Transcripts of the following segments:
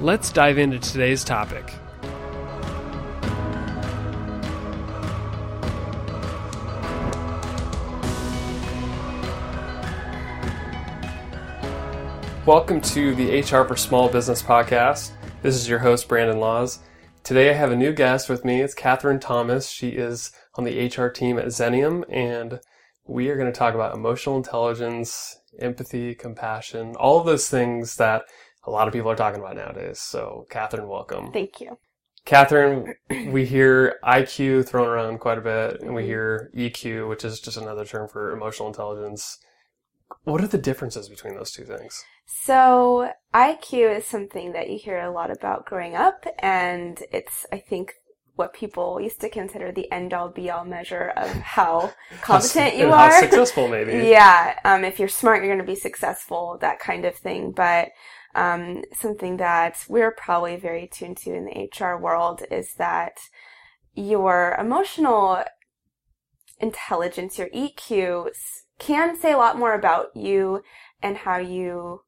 Let's dive into today's topic. Welcome to the HR for Small Business podcast. This is your host, Brandon Laws. Today I have a new guest with me. It's Catherine Thomas. She is on the HR team at Xenium, and we are going to talk about emotional intelligence, empathy, compassion, all of those things that a lot of people are talking about nowadays. So, Catherine, welcome. Thank you. Catherine, we hear IQ thrown around quite a bit, and we Mm-hmm. hear EQ, which is just another term for emotional intelligence. What are the differences between those two things? So, IQ is something that you hear a lot about growing up, and it's, I think, what people used to consider the end all be all measure of how competent you are. How successful, maybe. Yeah, um, if you're smart, you're going to be successful, that kind of thing. But um, something that we're probably very tuned to in the HR world is that your emotional intelligence, your EQ, can say a lot more about you and how you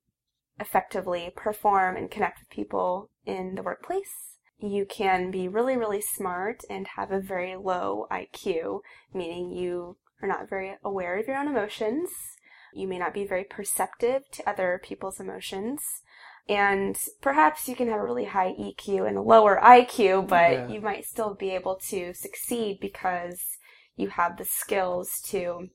effectively perform and connect with people in the workplace. You can be really, really smart and have a very low IQ, meaning you are not very aware of your own emotions. You may not be very perceptive to other people's emotions. And perhaps you can have a really high EQ and a lower IQ, but Yeah. you might still be able to succeed because you have the skills to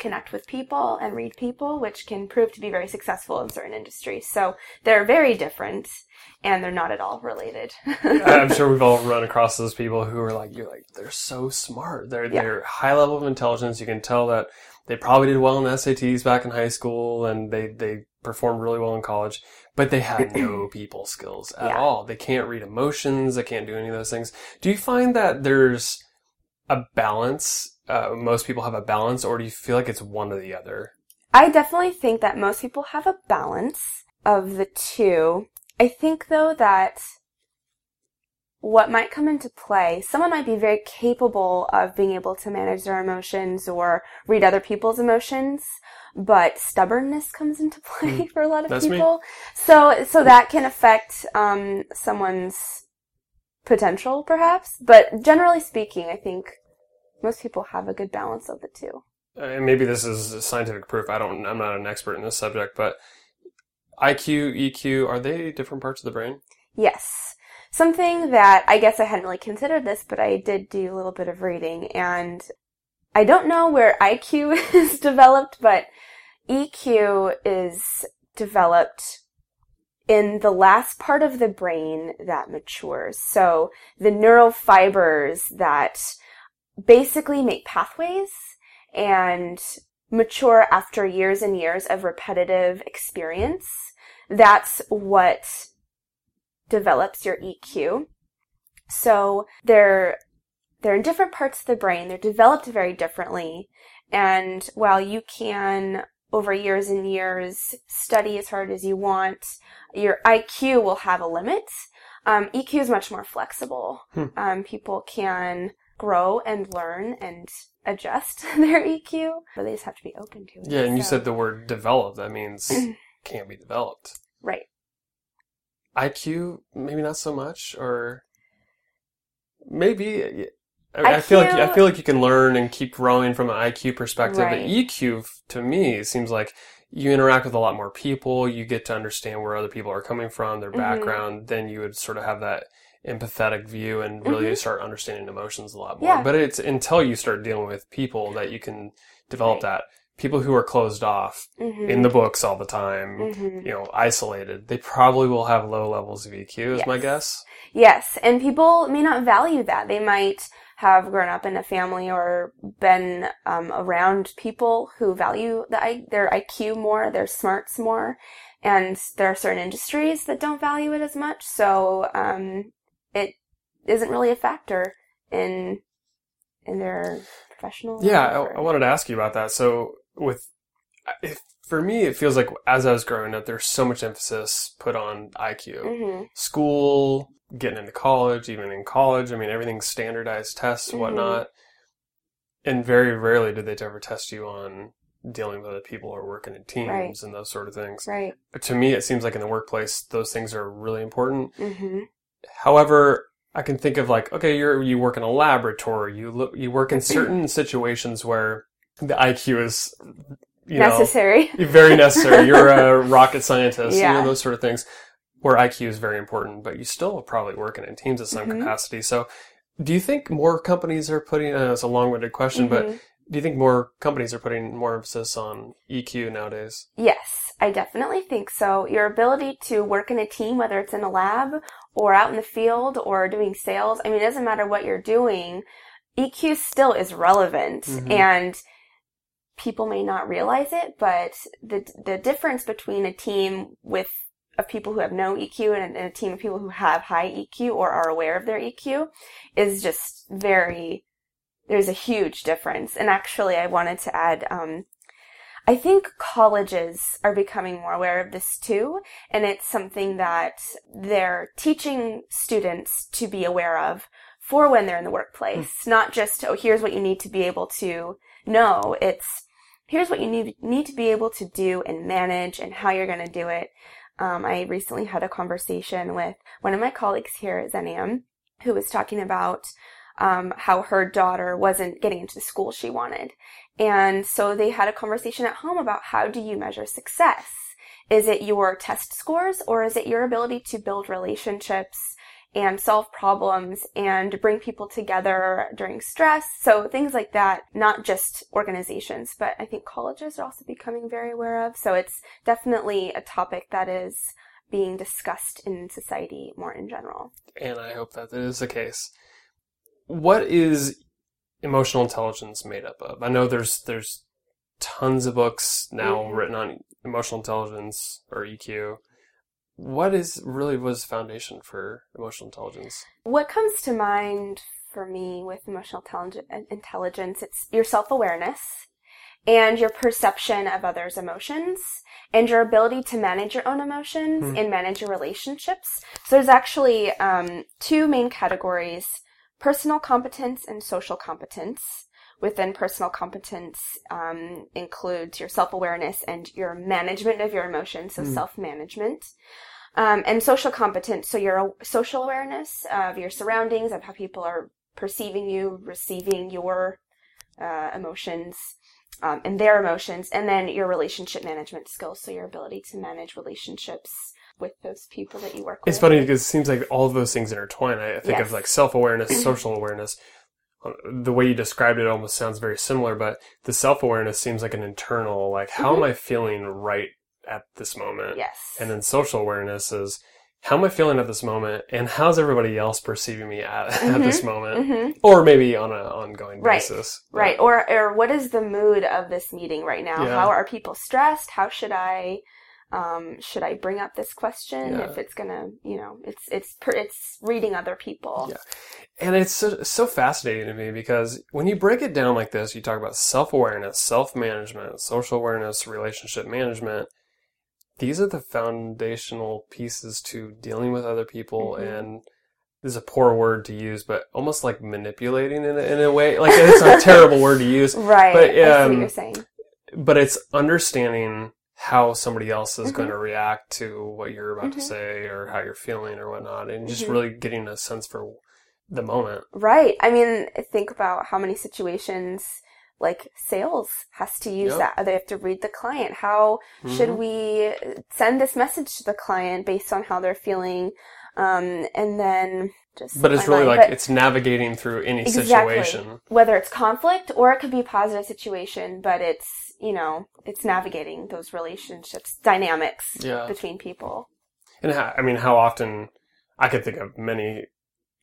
connect with people and read people, which can prove to be very successful in certain industries. So they're very different and they're not at all related. I'm sure we've all run across those people who are like, you're like, they're so smart. They're Yeah. they're high level of intelligence. You can tell that they probably did well in the SATs back in high school, and they they performed really well in college. But they have no people skills at Yeah. all. They can't read emotions. They can't do any of those things. Do you find that there's a balance? Uh, most people have a balance, or do you feel like it's one or the other? I definitely think that most people have a balance of the two. I think though that what might come into play, someone might be very capable of being able to manage their emotions or read other people's emotions, but stubbornness comes into play for a lot of That's me. people. So, so that can affect um, someone's potential, perhaps. But generally speaking, I think most people have a good balance of the two. and maybe this is scientific proof. I don't. I'm not an expert in this subject, but IQ, EQ, are they different parts of the brain? Yes. Something that I guess I hadn't really considered this, but I did do a little bit of reading and I don't know where IQ is developed, but EQ is developed in the last part of the brain that matures. So the neural fibers that basically make pathways and mature after years and years of repetitive experience. That's what develops your EQ. So they're they're in different parts of the brain. They're developed very differently. And while you can over years and years study as hard as you want, your IQ will have a limit. Um, EQ is much more flexible. Hmm. Um, people can grow and learn and adjust their EQ, but they just have to be open to it. Yeah, and you said the word develop. That means can't be developed. right. IQ, maybe not so much, or maybe. I, mean, I feel like I feel like you can learn and keep growing from an IQ perspective. Right. But EQ, to me, seems like you interact with a lot more people. You get to understand where other people are coming from, their Mhm. background. Then you would sort of have that empathetic view and really Mhm. start understanding emotions a lot more. Yeah. But it's until you start dealing with people that you can develop Right. that. People who are closed off Mhm. in the books all the time, Mhm. you know, isolated, they probably will have low levels of EQ, is my guess. Yes, and people may not value that. They might have grown up in a family or been um, around people who value the, their IQ more, their smarts more, and there are certain industries that don't value it as much. So um, it isn't really a factor in in their professional. Yeah, I, I, wanted to ask you about that. So with if, for me, it feels like as I was growing up, there's so much emphasis put on IQ, mm-hmm. school, getting into college, even in college. I mean, everything's standardized tests Mm-hmm. whatnot. And very rarely did they ever test you on dealing with other people or working in teams Right. and those sort of things. Right. To me, it seems like in the workplace, those things are really important. hmm However, I can think of like, okay, you're you work in a laboratory, you look, you work in certain situations where the IQ is, you Necessary. know, very necessary. You're a rocket scientist, you Yeah. know, those sort of things, where IQ is very important. But you still are probably working in teams in some Mhm. capacity. So, do you think more companies are putting? Know it's a long-winded question, but Mhm. do you think more companies are putting more emphasis on EQ nowadays? Yes, I definitely think so. Your ability to work in a team, whether it's in a lab or out in the field or doing sales, I mean, it doesn't matter what you're doing, EQ still is relevant. Mhm. And people may not realize it, but the, the difference between a team with of people who have no EQ and, and a team of people who have high EQ or are aware of their EQ is just very, there's a huge difference. And actually, I wanted to add, um, I think colleges are becoming more aware of this too, and it's something that they're teaching students to be aware of for when they're in the workplace. Not just, oh, here's what you need to be able to know. It's, here's what you need, need to be able to do and manage and how you're going to do it. Um, I recently had a conversation with one of my colleagues here at Xenium who was talking about um, how her daughter wasn't getting into the school she wanted. And so they had a conversation at home about how do you measure success? Is it your test scores or is it your ability to build relationships and solve problems and bring people together during stress? So things like that, not just organizations, but I think colleges are also becoming very aware of. So it's definitely a topic that is being discussed in society more in general. and I hope that that is the case. What is emotional intelligence made up of? I know there's there's tons of books now Mhm. written on emotional intelligence or EQ. What is really was the foundation for emotional intelligence? What comes to mind for me with emotional intellig- intelligence, it's your self-awareness and your perception of others' emotions and your ability to manage your own emotions Hmm. and manage your relationships. So there's actually um, two main categories, personal competence and social competence. Within personal competence um, includes your self-awareness and your management of your emotions, so Hmm. self-management. Um, and social competence, so your social awareness of your surroundings, of how people are perceiving you, receiving your uh, emotions, um, and their emotions, and then your relationship management skills, so your ability to manage relationships with those people that you work with. It's funny because it seems like all of those things intertwine. I think Yes. of like self awareness, social awareness. Uh, The way you described it almost sounds very similar, but the self awareness seems like an internal, like, how am I feeling right at this moment? Mm-hmm. Yes. And then social awareness is how am I feeling at this moment, and how's everybody else perceiving me at, at this moment, hmm or maybe on an ongoing Right. basis. Right. Or, or what is the mood of this meeting right now? Yeah. How are people stressed? How should I, um, should I bring up this question Yeah. if it's gonna, you know, it's, it's, per, it's reading other people. Yeah. And it's so, so fascinating to me because when you break it down like this, you talk about self awareness, self management, social awareness, relationship management. These are the foundational pieces to dealing with other people Mhm. and this is a poor word to use, but almost like manipulating in a, in a way. Like it's a terrible word to use, Right. But, um, what you're saying. but it's understanding how somebody else is Mhm. going to react to what you're about to Mhm. say or how you're feeling or whatnot, and just Mhm. really getting a sense for the moment. Right. I mean, think about how many situations like sales has to use Yep. that. They have to read the client. How should Mhm. we send this message to the client based on how they're feeling? Um, and then just But it's really mind, like but it's navigating through any Exactly. situation. whether it's conflict or it could be a positive situation, but it's, you know, it's navigating those relationships, dynamics Yeah. between people. And how, I mean, how often I could think of many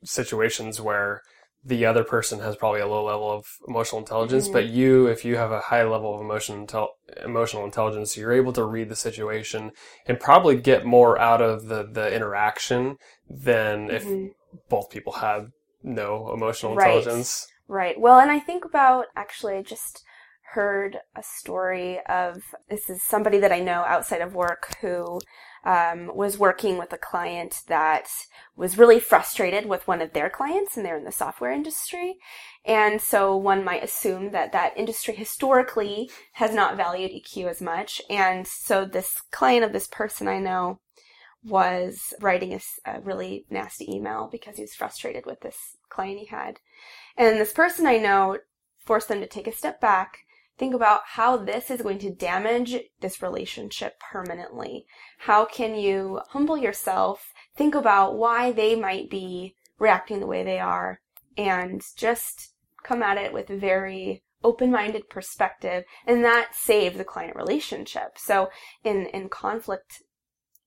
situations where the other person has probably a low level of emotional intelligence, mm-hmm. but you, if you have a high level of emotion, intel- emotional intelligence, you're able to read the situation and probably get more out of the, the interaction than if mm-hmm. both people have no emotional right. intelligence. Right. Well, and I think about actually, just heard a story of this is somebody that I know outside of work who um, was working with a client that was really frustrated with one of their clients, and they're in the software industry. And so one might assume that that industry historically has not valued EQ as much. And so this client of this person I know was writing a, a really nasty email because he was frustrated with this client he had. And this person I know forced them to take a step back think about how this is going to damage this relationship permanently. How can you humble yourself, think about why they might be reacting the way they are, and just come at it with a very open-minded perspective, and that save the client relationship. So in, in conflict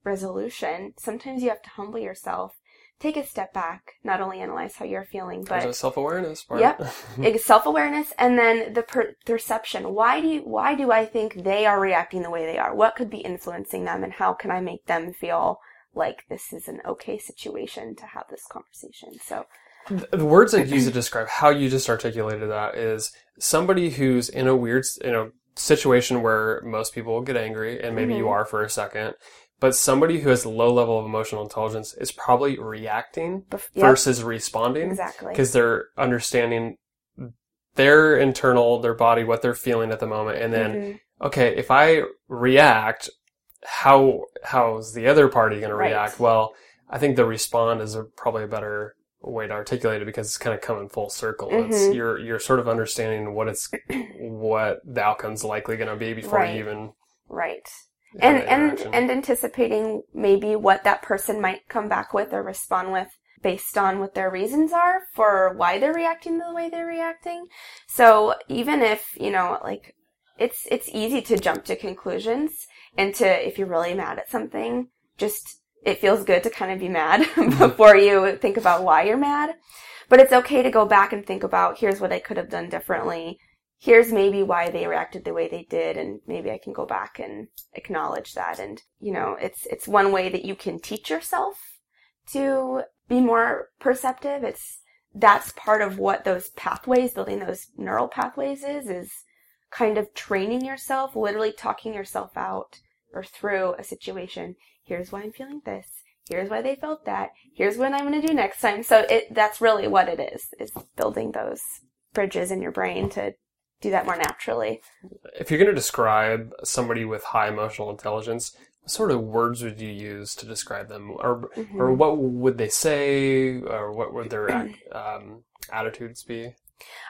resolution, sometimes you have to humble yourself take a step back, not only analyze how you're feeling, but There's self awareness part. Yep, self awareness, and then the per- perception. Why do you, why do I think they are reacting the way they are? What could be influencing them, and how can I make them feel like this is an okay situation to have this conversation? So. The words I use to describe how you just articulated that is somebody who's in a weird, you know, situation where most people get angry, and maybe mm-hmm. you are for a second, but somebody who has a low level of emotional intelligence is probably reacting yep. versus responding. Exactly. Because they're understanding their internal, their body, what they're feeling at the moment. And then, mm-hmm. okay, if I react, how, how's the other party going right. to react? Well, I think the respond is a, probably a better way to articulate it because it's kind of coming full circle. Mm-hmm. It's, you're, you're sort of understanding what it's, what the outcome's likely going to be before right. you even. Right and and and anticipating maybe what that person might come back with or respond with based on what their reasons are for why they're reacting the way they're reacting. So even if, you know, like it's it's easy to jump to conclusions and to if you're really mad at something, just it feels good to kind of be mad before you think about why you're mad. But it's okay to go back and think about here's what I could have done differently here's maybe why they reacted the way they did and maybe I can go back and acknowledge that. And you know it's it's one way that you can teach yourself to be more perceptive. It's that's part of what those pathways building those neural pathways is is kind of training yourself literally talking yourself out or through a situation. Here's why I'm feeling this. Here's why they felt that. Here's what I'm going to do next time. So it that's really what it is is building those bridges in your brain to do that more naturally. If you're going to describe somebody with high emotional intelligence, what sort of words would you use to describe them, or mm-hmm. or what would they say, or what would their um, attitudes be?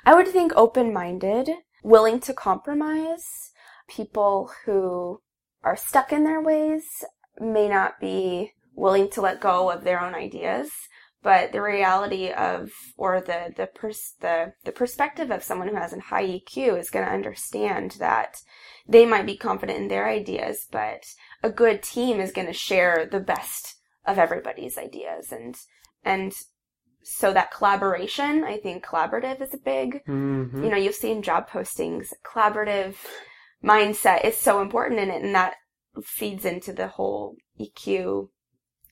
I would think open-minded, willing to compromise. People who are stuck in their ways may not be willing to let go of their own ideas but the reality of or the the pers- the the perspective of someone who has a high EQ is going to understand that they might be confident in their ideas, but a good team is going to share the best of everybody's ideas and and so that collaboration, I think collaborative is a big, mm-hmm. you know, you've seen job postings, collaborative mindset is so important in it and that feeds into the whole EQ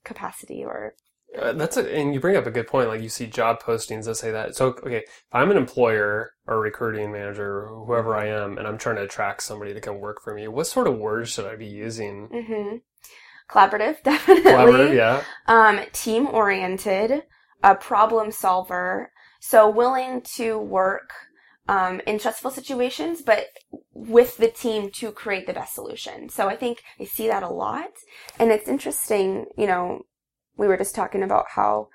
capacity or uh, that's a, and you bring up a good point. Like you see job postings that say that. So okay, if I'm an employer or recruiting manager, or whoever I am, and I'm trying to attract somebody to come work for me, what sort of words should I be using? Mm-hmm. Collaborative, definitely. Collaborative, yeah. Um, team oriented, a problem solver. So willing to work um, in stressful situations, but with the team to create the best solution. So I think I see that a lot, and it's interesting. You know, we were just talking about how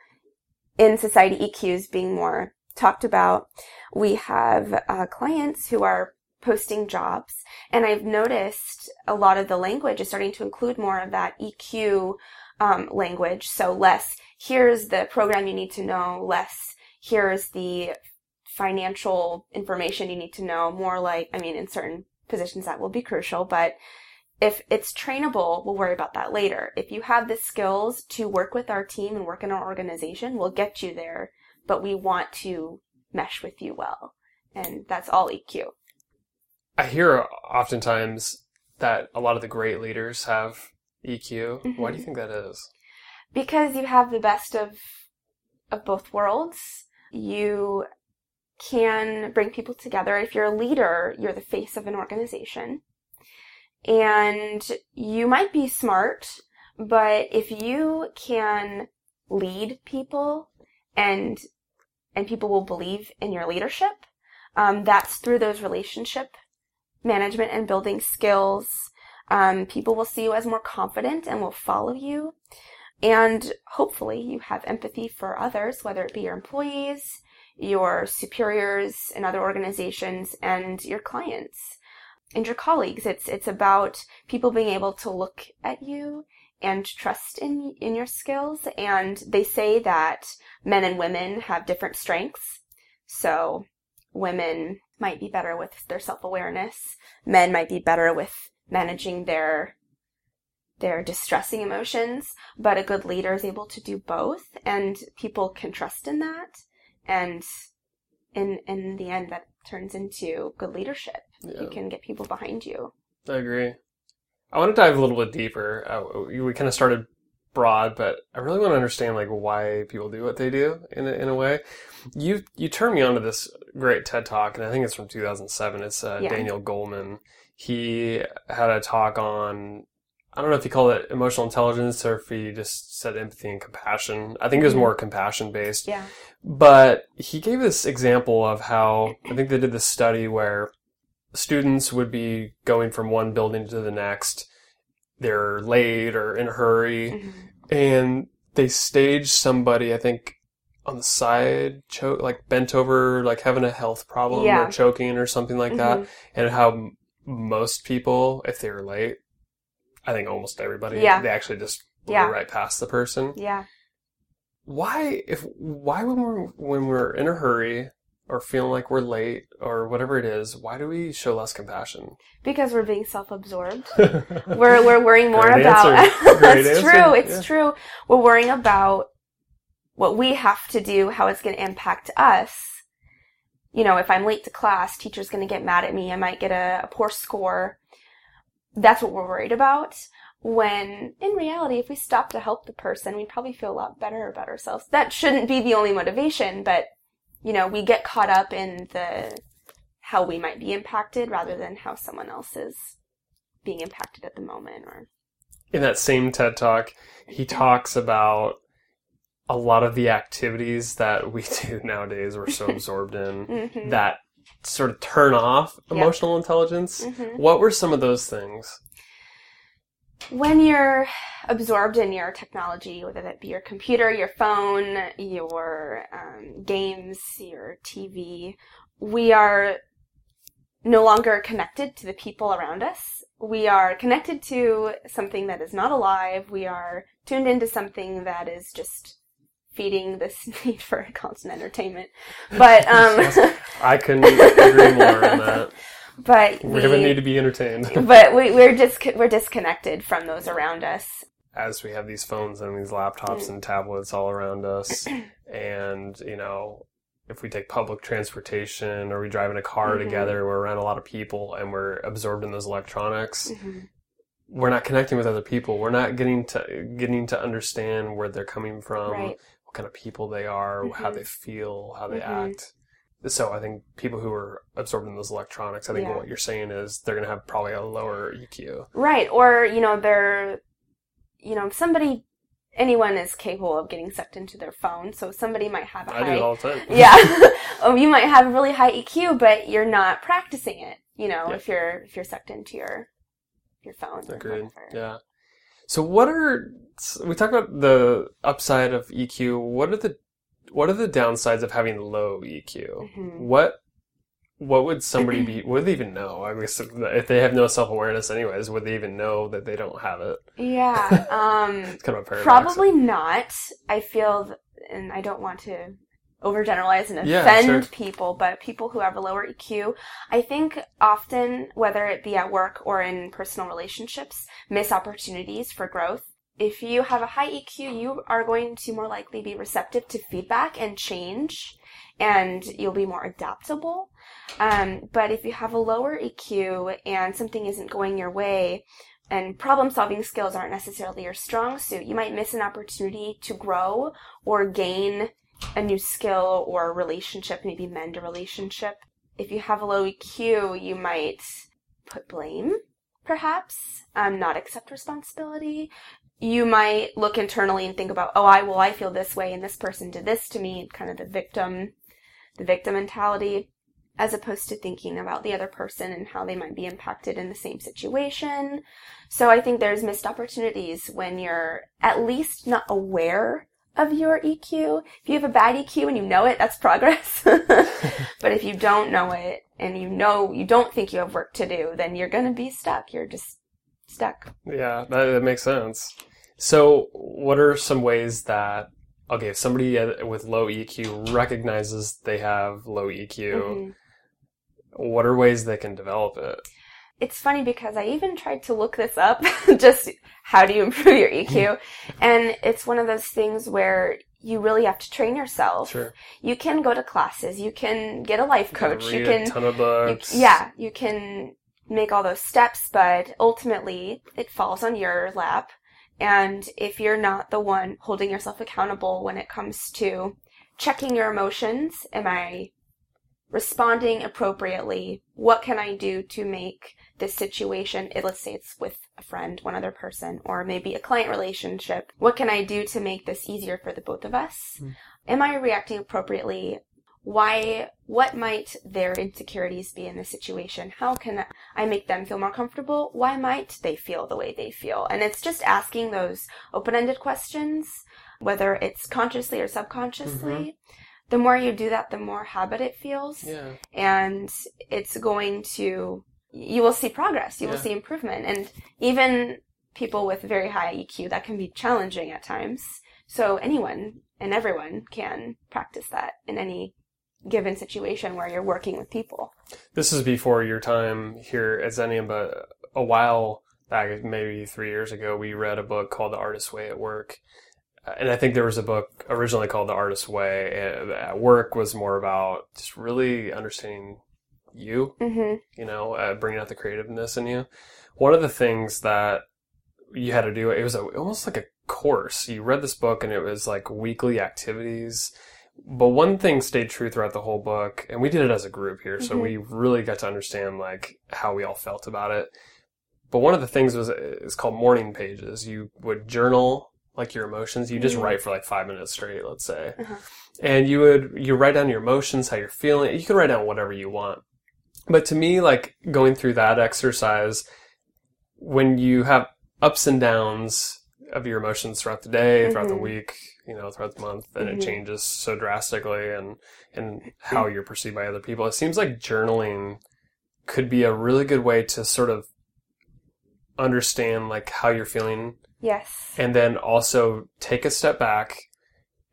in society EQ is being more talked about. We have uh, clients who are posting jobs, and I've noticed a lot of the language is starting to include more of that EQ um, language. So less, here's the program you need to know, less, here's the financial information you need to know, more like, I mean, in certain positions that will be crucial, but if it's trainable, we'll worry about that later. If you have the skills to work with our team and work in our organization, we'll get you there but we want to mesh with you well. And that's all EQ. I hear oftentimes that a lot of the great leaders have EQ. Mm-hmm. Why do you think that is? Because you have the best of of both worlds. You can bring people together. If you're a leader, you're the face of an organization. And you might be smart, but if you can lead people and and people will believe in your leadership, um, that's through those relationship management and building skills. Um, people will see you as more confident and will follow you. And hopefully you have empathy for others, whether it be your employees, your superiors in other organizations, and your clients and your colleagues. It's, it's about people being able to look at you and trust in, in your skills. And they say that men and women have different strengths. So women might be better with their self-awareness. Men might be better with managing their their distressing emotions, but a good leader is able to do both and people can trust in that and in in the end that turns into good leadership. Yeah. You can get people behind you. I agree. I want to dive a little bit deeper. Uh, we kind of started broad, but I really want to understand like why people do what they do in a, in a way. You you turned me onto this great TED talk, and I think it's from 2007. It's uh, Yeah. Daniel Goleman. He had a talk on I don't know if he called it emotional intelligence or if he just said empathy and compassion. I think it was Mhm. more compassion based. Yeah. But he gave this example of how I think they did this study where students would be going from one building to the next. They're late or in a hurry, Mhm. and they staged somebody, I think, on the side, choke, like bent over, like having a health problem Yeah. or choking or something like that. Mhm. And how m- most people, if they were late, I think almost everybody, Yeah. they actually just blew Yeah. right past the person Yeah. why if why when we're when we're in a hurry or feeling like we're late or whatever it is why do we show less compassion Because we're being self-absorbed. we're we're worrying more Great about answer. Great that's answer. true it's Yeah. true we're worrying about what we have to do how it's going to impact us you know if i'm late to class teacher's going to get mad at me i might get a, a poor score that's what we're worried about when in reality if we stop to help the person we'd probably feel a lot better about ourselves that shouldn't be the only motivation but you know we get caught up in the how we might be impacted rather than how someone else is being impacted at the moment or in that same ted talk he talks about a lot of the activities that we do nowadays we're so absorbed in Mhm. that sort of turn off emotional intelligence Mhm. what were some of those things when you're absorbed in your technology, whether that be your computer, your phone, your um, games, your TV, we are no longer connected to the people around us. We are connected to something that is not alive. We are tuned into something that is just feeding this need for constant entertainment. But um, i couldn't agree more on that but we have a need to be entertained but we, we're just we're disconnected from those around us. as we have these phones and these laptops and tablets all around us and you know if we take public transportation or we drive in a car Mhm. together we're around a lot of people and we're absorbed in those electronics Mhm. we're not connecting with other people we're not getting to getting to understand where they're coming from Right. what kind of people they are how Mhm. they feel how they Mhm. act so i think people who are absorbed in those electronics i think Yeah. what you're saying is they're going to have probably a lower eq Right. Or, you know, they're, you know, somebody, anyone is capable of getting sucked into their phone. So somebody might have a i do high, it all the time yeah. oh, you might have a really high EQ, but you're not practicing it, you know, Yeah. if you're, if you're sucked into your, your phone. Agreed. Yeah. So what are we talked about the upside of EQ? What are the what are the downsides of having low EQ? Mhm. What what would somebody be? Would they even know? I guess if they have no self awareness, anyways, would they even know that they don't have it? Yeah. Um, It's kind of a paradox. Probably not. I feel, and I don't want to overgeneralize and Yeah, offend sure. people, but people who have a lower EQ, I think often, whether it be at work or in personal relationships, miss opportunities for growth if you have a high EQ, you are going to more likely be receptive to feedback and change, and you'll be more adaptable. Um, but if you have a lower EQ and something isn't going your way, and problem solving skills aren't necessarily your strong suit, you might miss an opportunity to grow or gain a new skill or relationship, maybe mend a relationship. If you have a low EQ, you might put blame, perhaps, um, not accept responsibility. You might look internally and think about, oh, I well, I feel this way, and this person did this to me, kind of the victim, the victim mentality, as opposed to thinking about the other person and how they might be impacted in the same situation. So I think there's missed opportunities when you're at least not aware of your EQ. If you have a bad EQ and you know it, that's progress. but if you don't know it and you know you don't think you have work to do, then you're going to be stuck. You're just stuck. Yeah, that, that makes sense. So, what are some ways that okay, if somebody with low EQ recognizes they have low EQ, mm-hmm. what are ways they can develop it? It's funny because I even tried to look this up, just how do you improve your EQ? and it's one of those things where you really have to train yourself. Sure. You can go to classes, you can get a life coach, you, you can a ton of books. You, yeah, you can make all those steps, but ultimately it falls on your lap. And if you're not the one holding yourself accountable when it comes to checking your emotions, am I responding appropriately? What can I do to make this situation, let's say it's with a friend, one other person, or maybe a client relationship. What can I do to make this easier for the both of us? Mm. Am I reacting appropriately? Why, what might their insecurities be in this situation? How can I make them feel more comfortable? Why might they feel the way they feel? And it's just asking those open-ended questions, whether it's consciously or subconsciously. Mm-hmm the more you do that, the more habit it feels. Yeah. And it's going to you will see progress. You yeah. will see improvement. And even people with very high EQ, that can be challenging at times. So anyone and everyone can practice that in any given situation where you're working with people. This is before your time here at Xenium, but a while back, maybe three years ago, we read a book called The Artist's Way at Work. And I think there was a book originally called The Artist's Way. At work was more about just really understanding you, mm-hmm. you know, uh, bringing out the creativeness in you. One of the things that you had to do, it was a, almost like a course. You read this book and it was like weekly activities. But one thing stayed true throughout the whole book, and we did it as a group here, so mm-hmm. we really got to understand like how we all felt about it. But one of the things was it's called morning pages. You would journal like your emotions. You just mm-hmm. write for like five minutes straight, let's say, uh-huh. and you would you write down your emotions, how you're feeling. You can write down whatever you want. But to me, like going through that exercise, when you have ups and downs of your emotions throughout the day, throughout mm-hmm. the week, you know, throughout the month, and mm-hmm. it changes so drastically and, and how you're perceived by other people. It seems like journaling could be a really good way to sort of understand like how you're feeling. Yes. And then also take a step back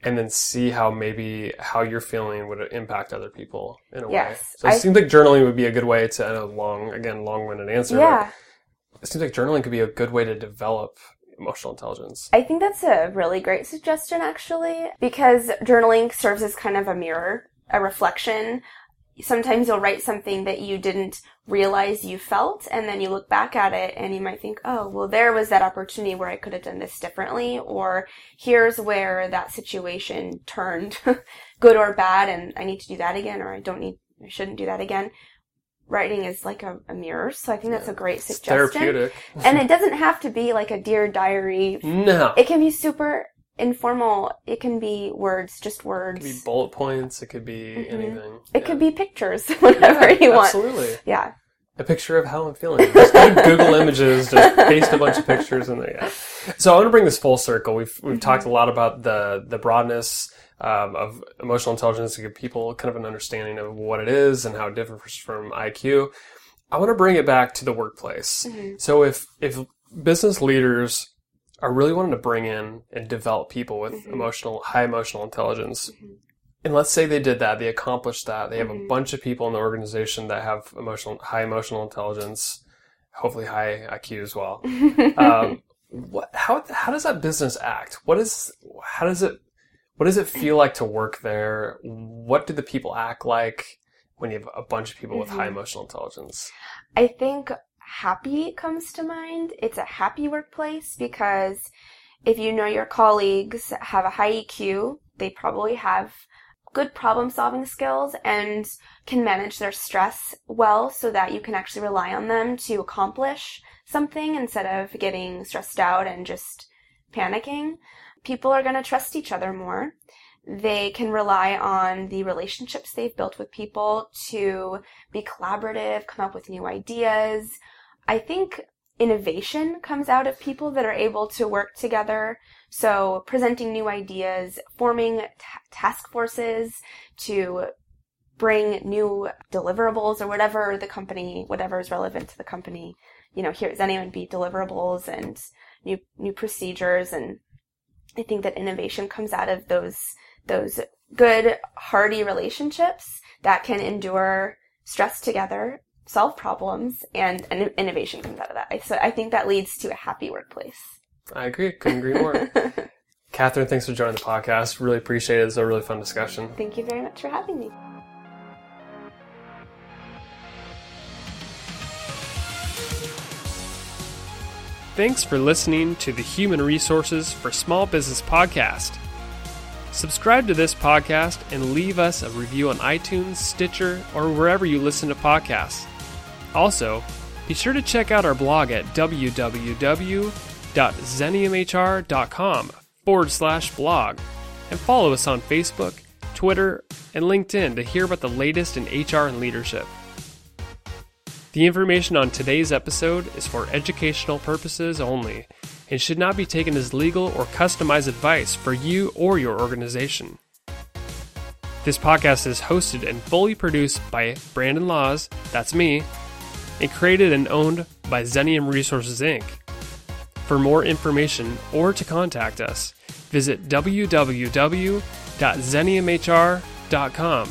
and then see how maybe how you're feeling would impact other people in a yes, way. So it I, seems like journaling would be a good way to, end a long, again, long-winded answer. Yeah. It seems like journaling could be a good way to develop emotional intelligence. I think that's a really great suggestion, actually, because journaling serves as kind of a mirror, a reflection sometimes you'll write something that you didn't realize you felt and then you look back at it and you might think, oh, well, there was that opportunity where I could have done this differently or here's where that situation turned good or bad and I need to do that again or I don't need, I shouldn't do that again. Writing is like a, a mirror, so I think that's a great suggestion. therapeutic. and it doesn't have to be like a dear diary. No. It can be super informal it can be words just words it could be bullet points it could be mm-hmm. anything it yeah. could be pictures whatever yeah, you want absolutely yeah a picture of how i'm feeling just google images just paste a bunch of pictures in there yeah so i want to bring this full circle we've we've mm-hmm. talked a lot about the the broadness um, of emotional intelligence to give people kind of an understanding of what it is and how it differs from iq i want to bring it back to the workplace mm-hmm. so if if business leaders are really wanting to bring in and develop people with mm-hmm. emotional, high emotional intelligence. Mm-hmm. And let's say they did that, they accomplished that. They have mm-hmm. a bunch of people in the organization that have emotional, high emotional intelligence, hopefully high IQ as well. um, what how how does that business act? What is how does it what does it feel like to work there? What do the people act like when you have a bunch of people with high Mhm. emotional intelligence? I think happy comes to mind. It's a happy workplace because if you know your colleagues have a high EQ, they probably have good problem solving skills and can manage their stress well so that you can actually rely on them to accomplish something instead of getting stressed out and just panicking. People are going to trust each other more. They can rely on the relationships they've built with people to be collaborative, come up with new ideas. I think innovation comes out of people that are able to work together. So presenting new ideas, forming ta task forces to bring new deliverables or whatever the company, whatever is relevant to the company. You know, here at be deliverables and new, new procedures. And I think that innovation comes out of those, those good, hearty relationships that can endure stress together, solve problems, and, and innovation comes out of that. So I think that leads to a happy workplace. I agree. Couldn't agree more. Catherine, thanks for joining the podcast. Really appreciate it. It's a really fun discussion. Thank you very much for having me. Thanks for listening to the Human Resources for Small Business podcast. Subscribe to this podcast and leave us a review on iTunes, Stitcher, or wherever you listen to podcasts. Also, be sure to check out our blog at www.xeniumhr.com forward slash blog and follow us on Facebook, Twitter, and LinkedIn to hear about the latest in HR and leadership. The information on today's episode is for educational purposes only and should not be taken as legal or customized advice for you or your organization. This podcast is hosted and fully produced by Brandon Laws, that's me, and created and owned by Xenium Resources Inc. For more information or to contact us, visit www.xeniumhr.com